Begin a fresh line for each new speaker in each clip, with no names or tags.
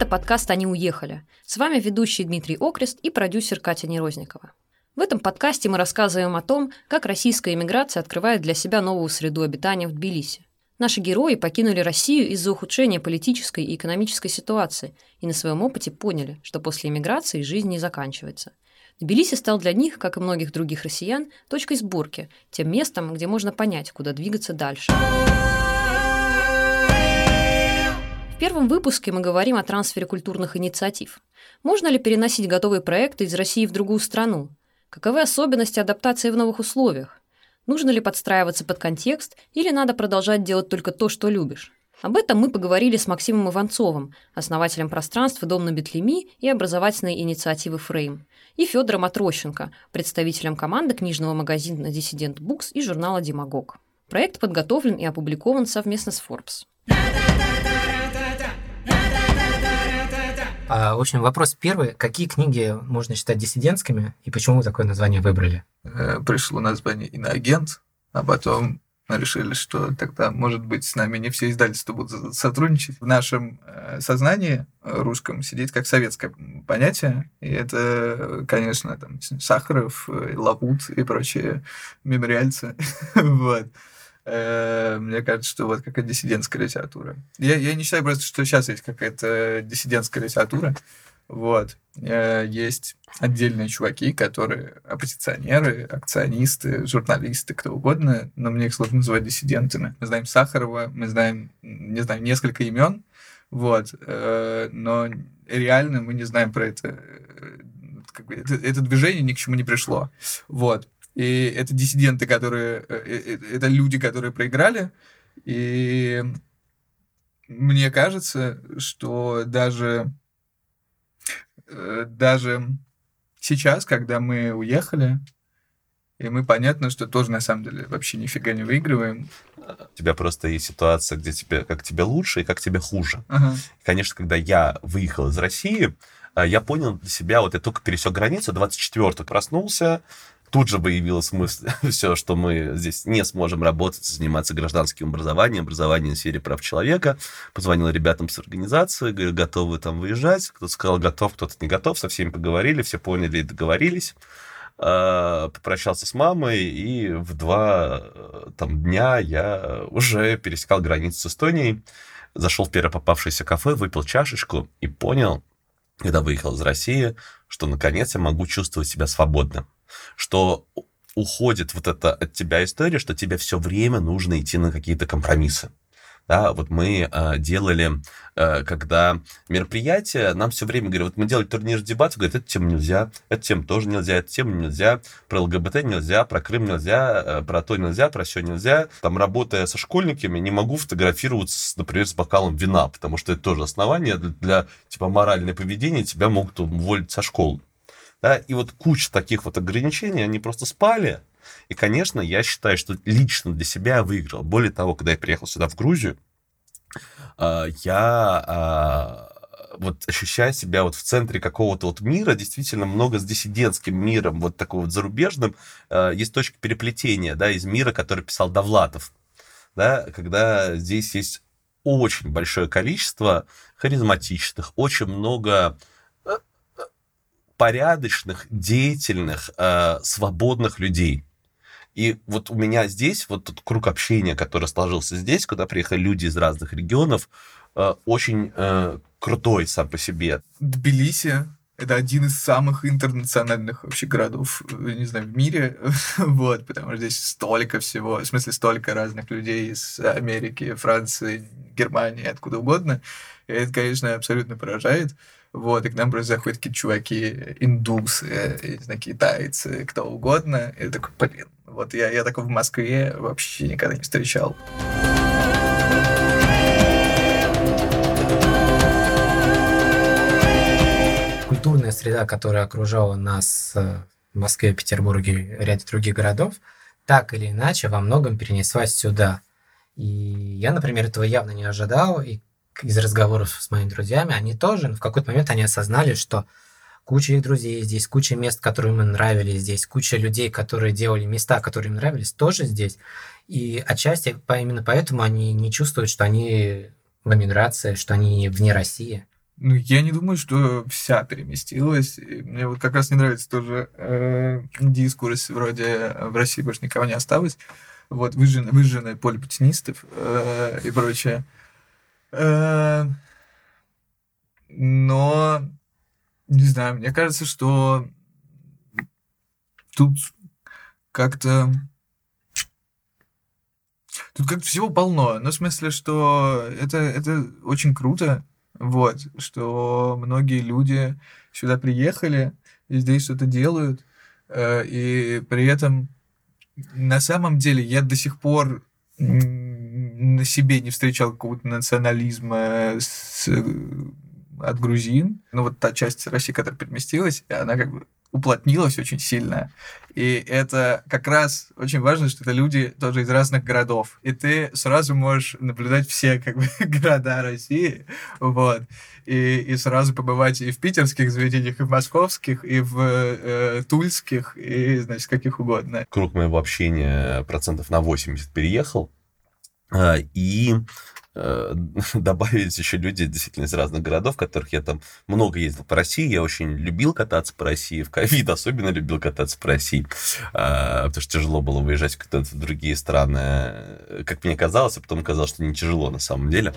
Это подкаст «Они уехали». С вами ведущий Дмитрий Окрест и продюсер Катя Нерозникова. В этом подкасте мы рассказываем о том, как российская иммиграция открывает для себя новую среду обитания в Тбилиси. Наши герои покинули Россию из-за ухудшения политической и экономической ситуации и на своем опыте поняли, что после иммиграции жизнь не заканчивается. Тбилиси стал для них, как и многих других россиян, точкой сборки, тем местом, где можно понять, куда двигаться дальше. Первом выпуске мы говорим о трансфере культурных инициатив. Можно ли переносить готовые проекты из России в другую страну? Каковы особенности адаптации в новых условиях? Нужно ли подстраиваться под контекст или надо продолжать делать только то, что любишь? Об этом мы поговорили с Максимом Иванцовым, основателем пространства «Дом на Бетлеми» и образовательной инициативы «Фрейм», и Федором Отрощенко, представителем команды книжного магазина «Диссидент Букс» и журнала «Демагог». Проект подготовлен и опубликован совместно с Forbes.
А, в общем, вопрос первый. Какие книги можно считать диссидентскими и почему вы такое название выбрали?
Э, пришло название «Иноагент», а потом решили, что тогда, может быть, с нами не все издательства будут сотрудничать. В нашем э, сознании э, русском сидит как советское понятие, и это, конечно, там Сахаров, Лапут и прочие мемориальцы. вот. Э, мне кажется, что вот какая диссидентская литература. Я, я не считаю просто, что сейчас есть какая-то диссидентская литература. Вот. Э, есть отдельные чуваки, которые оппозиционеры, акционисты, журналисты, кто угодно, но мне их сложно называть диссидентами. Мы знаем Сахарова, мы знаем, не знаю, несколько имен, вот, э, но реально мы не знаем про это. Это, это движение ни к чему не пришло. Вот. И это диссиденты, которые... Э, э, э, это люди, которые проиграли. И мне кажется, что даже... Даже сейчас, когда мы уехали, и мы понятно, что тоже на самом деле вообще нифига не выигрываем.
У тебя просто есть ситуация, где тебе как тебе лучше и как тебе хуже. Ага. И, конечно, когда я выехал из России, я понял для себя, вот я только пересек границу, 24-го проснулся, тут же выявилась мысль, все, что мы здесь не сможем работать, заниматься гражданским образованием, образованием в сфере прав человека. Позвонил ребятам с организации, говорю, готовы там выезжать. Кто-то сказал готов, кто-то не готов. Со всеми поговорили, все поняли и договорились. А, попрощался с мамой, и в два э, там, дня я уже пересекал границу с Эстонией. Зашел в первое попавшееся кафе, выпил чашечку и понял, когда выехал из России, что наконец я могу чувствовать себя свободно что уходит вот эта от тебя история, что тебе все время нужно идти на какие-то компромиссы. Да, вот мы э, делали, э, когда мероприятие, нам все время говорят, вот мы делали турнир дебатов, говорят, эту тему нельзя, эту тему тоже нельзя, эту тему нельзя, про ЛГБТ нельзя, про Крым нельзя, э, про то нельзя, про все нельзя. Там, работая со школьниками, не могу фотографироваться, например, с бокалом вина, потому что это тоже основание для, для типа, морального поведения, тебя могут уволить со школы. Да? И вот куча таких вот ограничений, они просто спали. И, конечно, я считаю, что лично для себя я выиграл. Более того, когда я приехал сюда, в Грузию, а, я а, вот ощущаю себя вот в центре какого-то вот мира, действительно много с диссидентским миром, вот такой вот зарубежным, а, есть точка переплетения, да, из мира, который писал Довлатов, да, когда здесь есть очень большое количество харизматичных, очень много порядочных, деятельных, э, свободных людей. И вот у меня здесь, вот тот круг общения, который сложился здесь, куда приехали люди из разных регионов, э, очень э, крутой сам по себе.
Тбилиси это один из самых интернациональных вообще городов, э, не знаю, в мире, вот, потому что здесь столько всего, в смысле столько разных людей из Америки, Франции, Германии, откуда угодно. И это, конечно, абсолютно поражает. Вот, и к нам просто заходят какие-то чуваки, индусы, не знаю, китайцы, кто угодно. И я такой, блин, вот я, я такой в Москве вообще никогда не встречал.
Культурная среда, которая окружала нас э, в Москве, Петербурге и ряде других городов, так или иначе во многом перенеслась сюда. И я, например, этого явно не ожидал, и из разговоров с моими друзьями, они тоже, но в какой-то момент они осознали, что куча их друзей здесь, куча мест, которые им нравились здесь, куча людей, которые делали места, которые им нравились, тоже здесь. И отчасти именно поэтому они не чувствуют, что они в эмиграции, что они вне России.
Ну, я не думаю, что вся переместилась. мне вот как раз не нравится тоже э, дискурс вроде в России больше никого не осталось. Вот, выжженное, выжженное поле путинистов э, и прочее. Но, не знаю, мне кажется, что тут как-то... Тут как-то всего полно. Ну, в смысле, что это, это очень круто, вот, что многие люди сюда приехали и здесь что-то делают, э, и при этом на самом деле я до сих пор на себе не встречал какого-то национализма с, от грузин. Ну, вот та часть России, которая переместилась, она как бы уплотнилась очень сильно. И это как раз очень важно, что это люди тоже из разных городов. И ты сразу можешь наблюдать все как бы города России, вот. И, и сразу побывать и в питерских заведениях, и в московских, и в э, тульских, и, значит, каких угодно.
Круг моего общения процентов на 80 переехал. А, и Э, добавить еще люди действительно из разных городов, которых я там много ездил по России. Я очень любил кататься по России. В ковид особенно любил кататься по России, а, потому что тяжело было выезжать в другие страны. Как мне казалось, а потом казалось, что не тяжело на самом деле.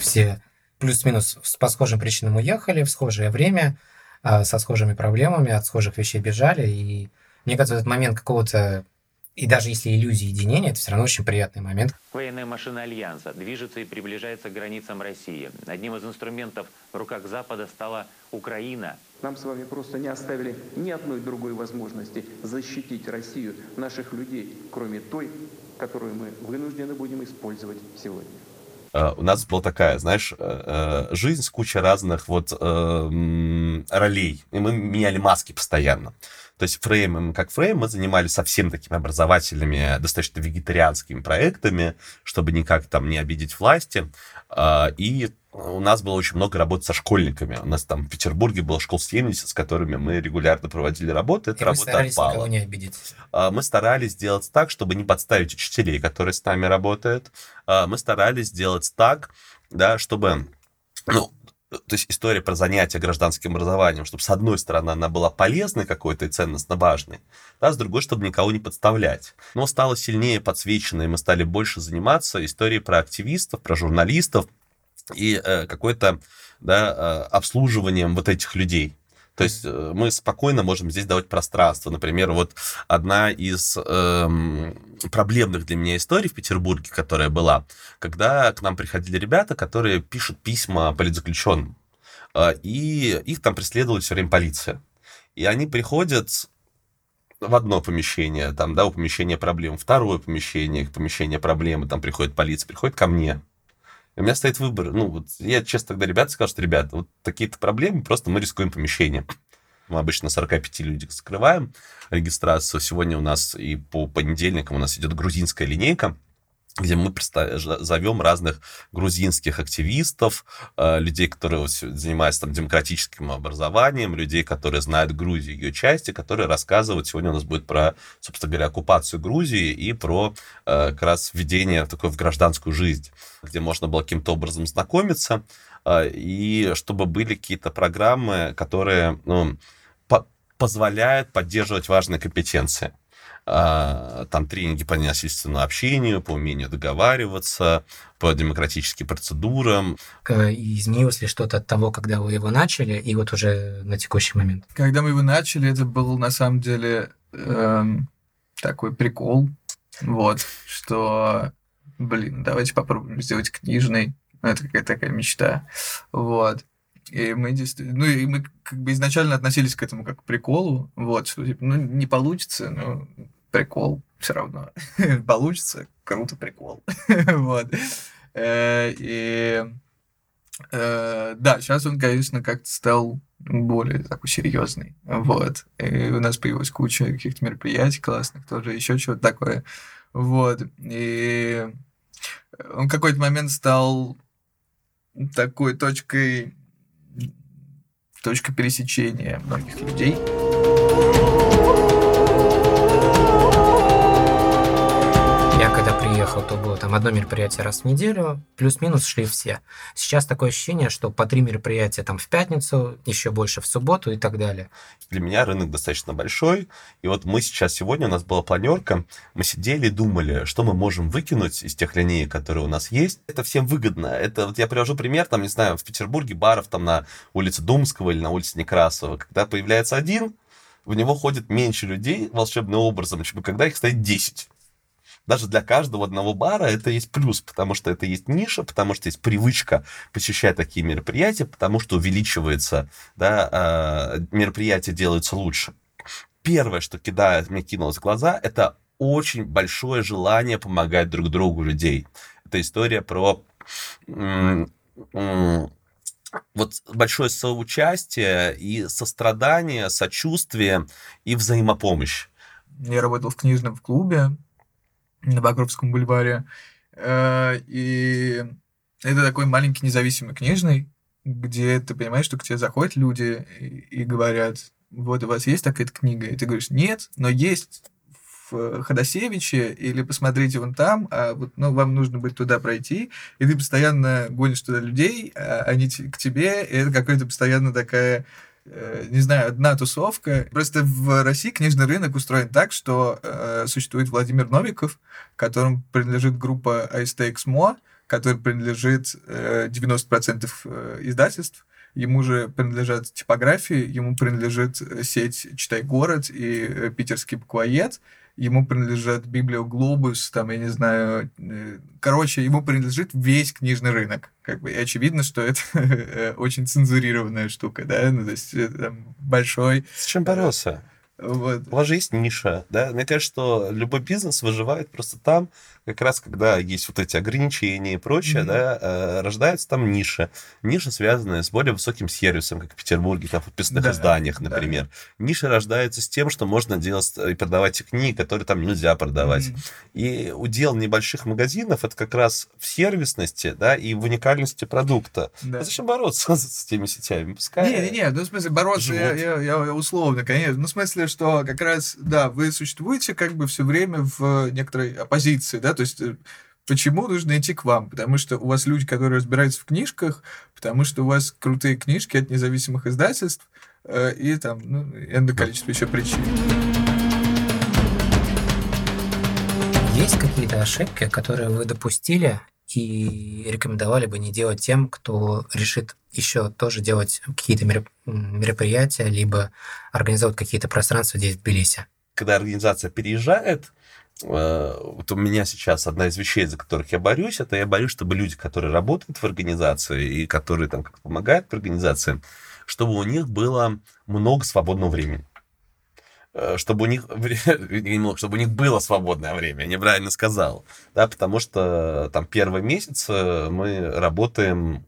Все плюс-минус по схожим причинам уехали в схожее время, а, со схожими проблемами, от схожих вещей бежали. И мне кажется, этот момент какого-то и даже если иллюзия единения, это все равно очень приятный момент.
Военная машина Альянса движется и приближается к границам России. Одним из инструментов в руках Запада стала Украина.
Нам с вами просто не оставили ни одной другой возможности защитить Россию, наших людей, кроме той, которую мы вынуждены будем использовать сегодня.
Uh, у нас была такая, знаешь, uh, жизнь с кучей разных вот ролей, и мы меняли маски постоянно. То есть фреймом как фрейм мы занимались совсем такими образовательными, достаточно вегетарианскими проектами, чтобы никак там не обидеть власти. И у нас было очень много работы со школьниками. У нас там в Петербурге было школ 70, с которыми мы регулярно проводили работу. Эта и работа
старались отпала. никого не обидеть.
А, мы старались сделать так, чтобы не подставить учителей, которые с нами работают. А, мы старались сделать так, да, чтобы ну, то есть история про занятие гражданским образованием, чтобы с одной стороны она была полезной какой-то и ценностно важной, а с другой, чтобы никого не подставлять. Но стало сильнее подсвечено, и мы стали больше заниматься историей про активистов, про журналистов и э, какой-то да, э, обслуживанием вот этих людей. То есть э, мы спокойно можем здесь давать пространство. Например, вот одна из эм, проблемных для меня историй в Петербурге, которая была, когда к нам приходили ребята, которые пишут письма политзаключенным, э, и их там преследовала все время полиция. И они приходят в одно помещение, там, да, у помещения проблем, второе помещение, помещение проблемы, там приходит полиция, приходит ко мне. У меня стоит выбор. Ну, вот я честно тогда ребята сказал, что, ребята, вот такие-то проблемы, просто мы рискуем помещение. Мы обычно 45 людей закрываем регистрацию. Сегодня у нас и по понедельникам у нас идет грузинская линейка где мы зовем разных грузинских активистов, э, людей, которые занимаются там демократическим образованием, людей, которые знают Грузию, ее части, которые рассказывают, сегодня у нас будет про, собственно говоря, оккупацию Грузии и про э, как раз введение такой в гражданскую жизнь, где можно было каким-то образом знакомиться, э, и чтобы были какие-то программы, которые ну, позволяют поддерживать важные компетенции. А, там тренинги по насильственному общению, по умению договариваться, по демократическим процедурам.
Изменилось ли что-то от того, когда вы его начали, и вот уже на текущий момент?
Когда мы его начали, это был на самом деле эм, такой прикол, вот, что, блин, давайте попробуем сделать книжный. Ну, это какая-то такая мечта. Вот. И мы действительно, ну и мы как бы изначально относились к этому как к приколу, вот, что типа, ну не получится, но прикол все равно. получится, круто, прикол. вот. Э, и э, да, сейчас он, конечно, как-то стал более такой серьезный. Вот. И у нас появилась куча каких-то мероприятий классных, тоже еще чего-то такое. Вот. И он в какой-то момент стал такой точкой точка пересечения многих людей.
Приехал то было там одно мероприятие раз в неделю, плюс-минус шли все. Сейчас такое ощущение, что по три мероприятия там в пятницу, еще больше в субботу и так далее.
Для меня рынок достаточно большой, и вот мы сейчас сегодня, у нас была планерка, мы сидели и думали, что мы можем выкинуть из тех линеек, которые у нас есть. Это всем выгодно. Это вот я привожу пример, там, не знаю, в Петербурге баров там на улице Думского или на улице Некрасова, когда появляется один, в него ходит меньше людей волшебным образом, чем когда их стоит 10 даже для каждого одного бара это есть плюс, потому что это есть ниша, потому что есть привычка посещать такие мероприятия, потому что увеличивается, да, э, мероприятия делаются лучше. Первое, что кидает, мне кинулось в глаза, это очень большое желание помогать друг другу людей. Это история про вот большое соучастие и сострадание, сочувствие и взаимопомощь.
Я работал в книжном клубе, на Багровском бульваре. Э, и это такой маленький независимый книжный, где ты понимаешь, что к тебе заходят люди и, говорят, вот у вас есть такая-то книга, и ты говоришь, нет, но есть в Ходосевиче, или посмотрите вон там, а вот, ну, вам нужно будет туда пройти, и ты постоянно гонишь туда людей, а они к тебе, и это какая-то постоянно такая не знаю, одна тусовка. Просто в России книжный рынок устроен так, что э, существует Владимир Новиков, которому принадлежит группа ISTXMO, который принадлежит э, 90% э, издательств. Ему же принадлежат типографии, ему принадлежит э, сеть «Читай город» и питерский буквоед ему принадлежат Библиоглобус, там, я не знаю, э, короче, ему принадлежит весь книжный рынок. Как бы, и очевидно, что это э, очень цензурированная штука, да, ну, то есть там большой...
С чем бороться? Вот. У вас же есть ниша, да? Мне кажется, что любой бизнес выживает просто там, как раз когда есть вот эти ограничения и прочее, mm-hmm. да, э, рождается там ниша. Ниша, связанная с более высоким сервисом, как в Петербурге, там, в подписных да, изданиях, например. Да. Ниша рождается с тем, что можно делать и продавать те книги, которые там нельзя продавать. Mm-hmm. И удел небольших магазинов это как раз в сервисности, да, и в уникальности продукта. Да. А зачем бороться с, с теми сетями?
Пускай... Не-не-не, ну, в смысле, бороться я, я, я условно, конечно. Ну, в смысле, что как раз, да, вы существуете как бы все время в некоторой оппозиции, да, то есть э, почему нужно идти к вам? Потому что у вас люди, которые разбираются в книжках, потому что у вас крутые книжки от независимых издательств, э, и там, ну, энное количество еще причин.
Есть какие-то ошибки, которые вы допустили и рекомендовали бы не делать тем, кто решит еще тоже делать какие-то мероприятия, либо организовать какие-то пространства здесь, в Тбилиси?
Когда организация переезжает, вот у меня сейчас одна из вещей, за которых я борюсь, это я борюсь, чтобы люди, которые работают в организации и которые там как помогают в организации, чтобы у них было много свободного времени. Э, чтобы у них, чтобы у них было свободное время, я неправильно сказал, да, потому что там первый месяц э, мы работаем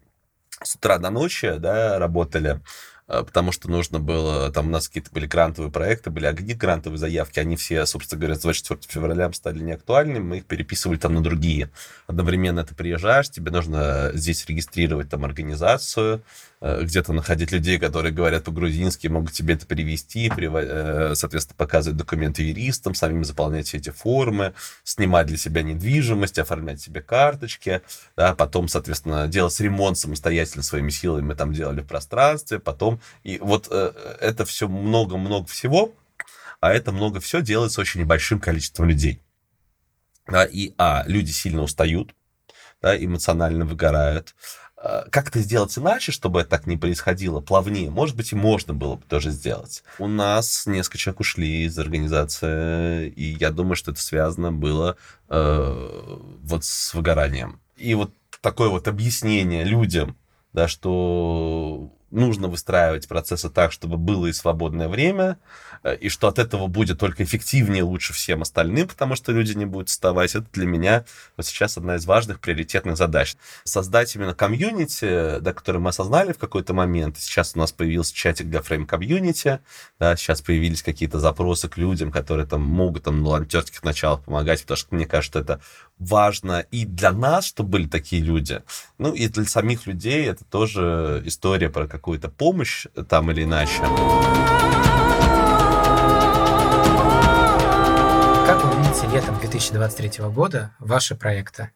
с утра до ночи, да, работали, э, потому что нужно было, там у нас какие-то были грантовые проекты, были огни грантовые заявки, они все, собственно говоря, с 24 февраля стали неактуальными, мы их переписывали там на другие. Одновременно ты приезжаешь, тебе нужно здесь регистрировать там организацию, Э, где-то находить людей, которые говорят по-грузински, могут тебе это привести, э, соответственно, показывать документы юристам, самим заполнять все эти формы, снимать для себя недвижимость, оформлять себе карточки, да, потом, соответственно, делать ремонт самостоятельно своими силами, мы там делали в пространстве, потом, и вот э, это все много-много всего, а это много все делается очень небольшим количеством людей. Да, и, а, люди сильно устают, да, эмоционально выгорают, Э, как это сделать иначе, чтобы это так не происходило, плавнее? Может быть, и можно было бы тоже сделать. У нас несколько человек ушли из организации, и я думаю, что это связано было э, вот с выгоранием. И вот такое вот объяснение людям, да, что нужно выстраивать процессы так, чтобы было и свободное время, э, и что от этого будет только эффективнее лучше всем остальным, потому что люди не будут вставать. Это для меня вот сейчас одна из важных приоритетных задач. Создать именно комьюнити, да, который мы осознали в какой-то момент. Сейчас у нас появился чатик для фрейм комьюнити, да, сейчас появились какие-то запросы к людям, которые там могут там на волонтерских началах помогать, потому что мне кажется, это важно и для нас, чтобы были такие люди, ну и для самих людей это тоже история про какую-то помощь там или иначе.
Как вы видите летом 2023 года ваши проекты?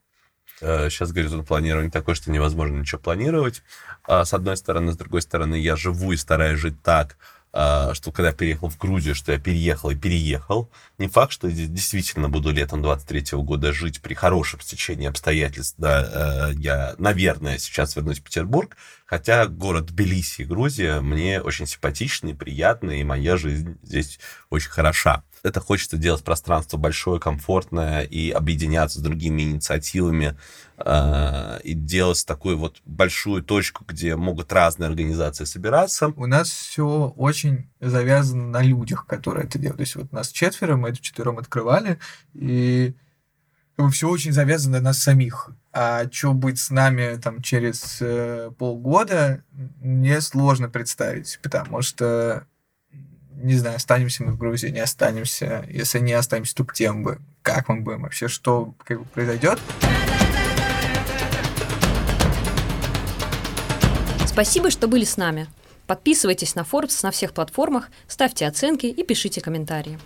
Сейчас горизонт планирования такой, что невозможно ничего планировать. А, с одной стороны, с другой стороны, я живу и стараюсь жить так, что когда я переехал в Грузию, что я переехал и переехал. Не факт, что я действительно буду летом 23 года жить при хорошем стечении обстоятельств. Да, э, я, наверное, сейчас вернусь в Петербург, хотя город Тбилиси, Грузия, мне очень симпатичный, приятный, и моя жизнь здесь очень хороша это хочется делать пространство большое, комфортное и объединяться с другими инициативами э, и делать такую вот большую точку, где могут разные организации собираться.
У нас все очень завязано на людях, которые это делают. То есть вот нас четверо, мы это четвером открывали, и все очень завязано на нас самих. А что будет с нами там через э, полгода, мне сложно представить, потому что не знаю, останемся мы в Грузии, не останемся. Если не останемся, то где мы? Как мы будем? Вообще, что как бы, произойдет?
Спасибо, что были с нами. Подписывайтесь на Forbes на всех платформах, ставьте оценки и пишите комментарии.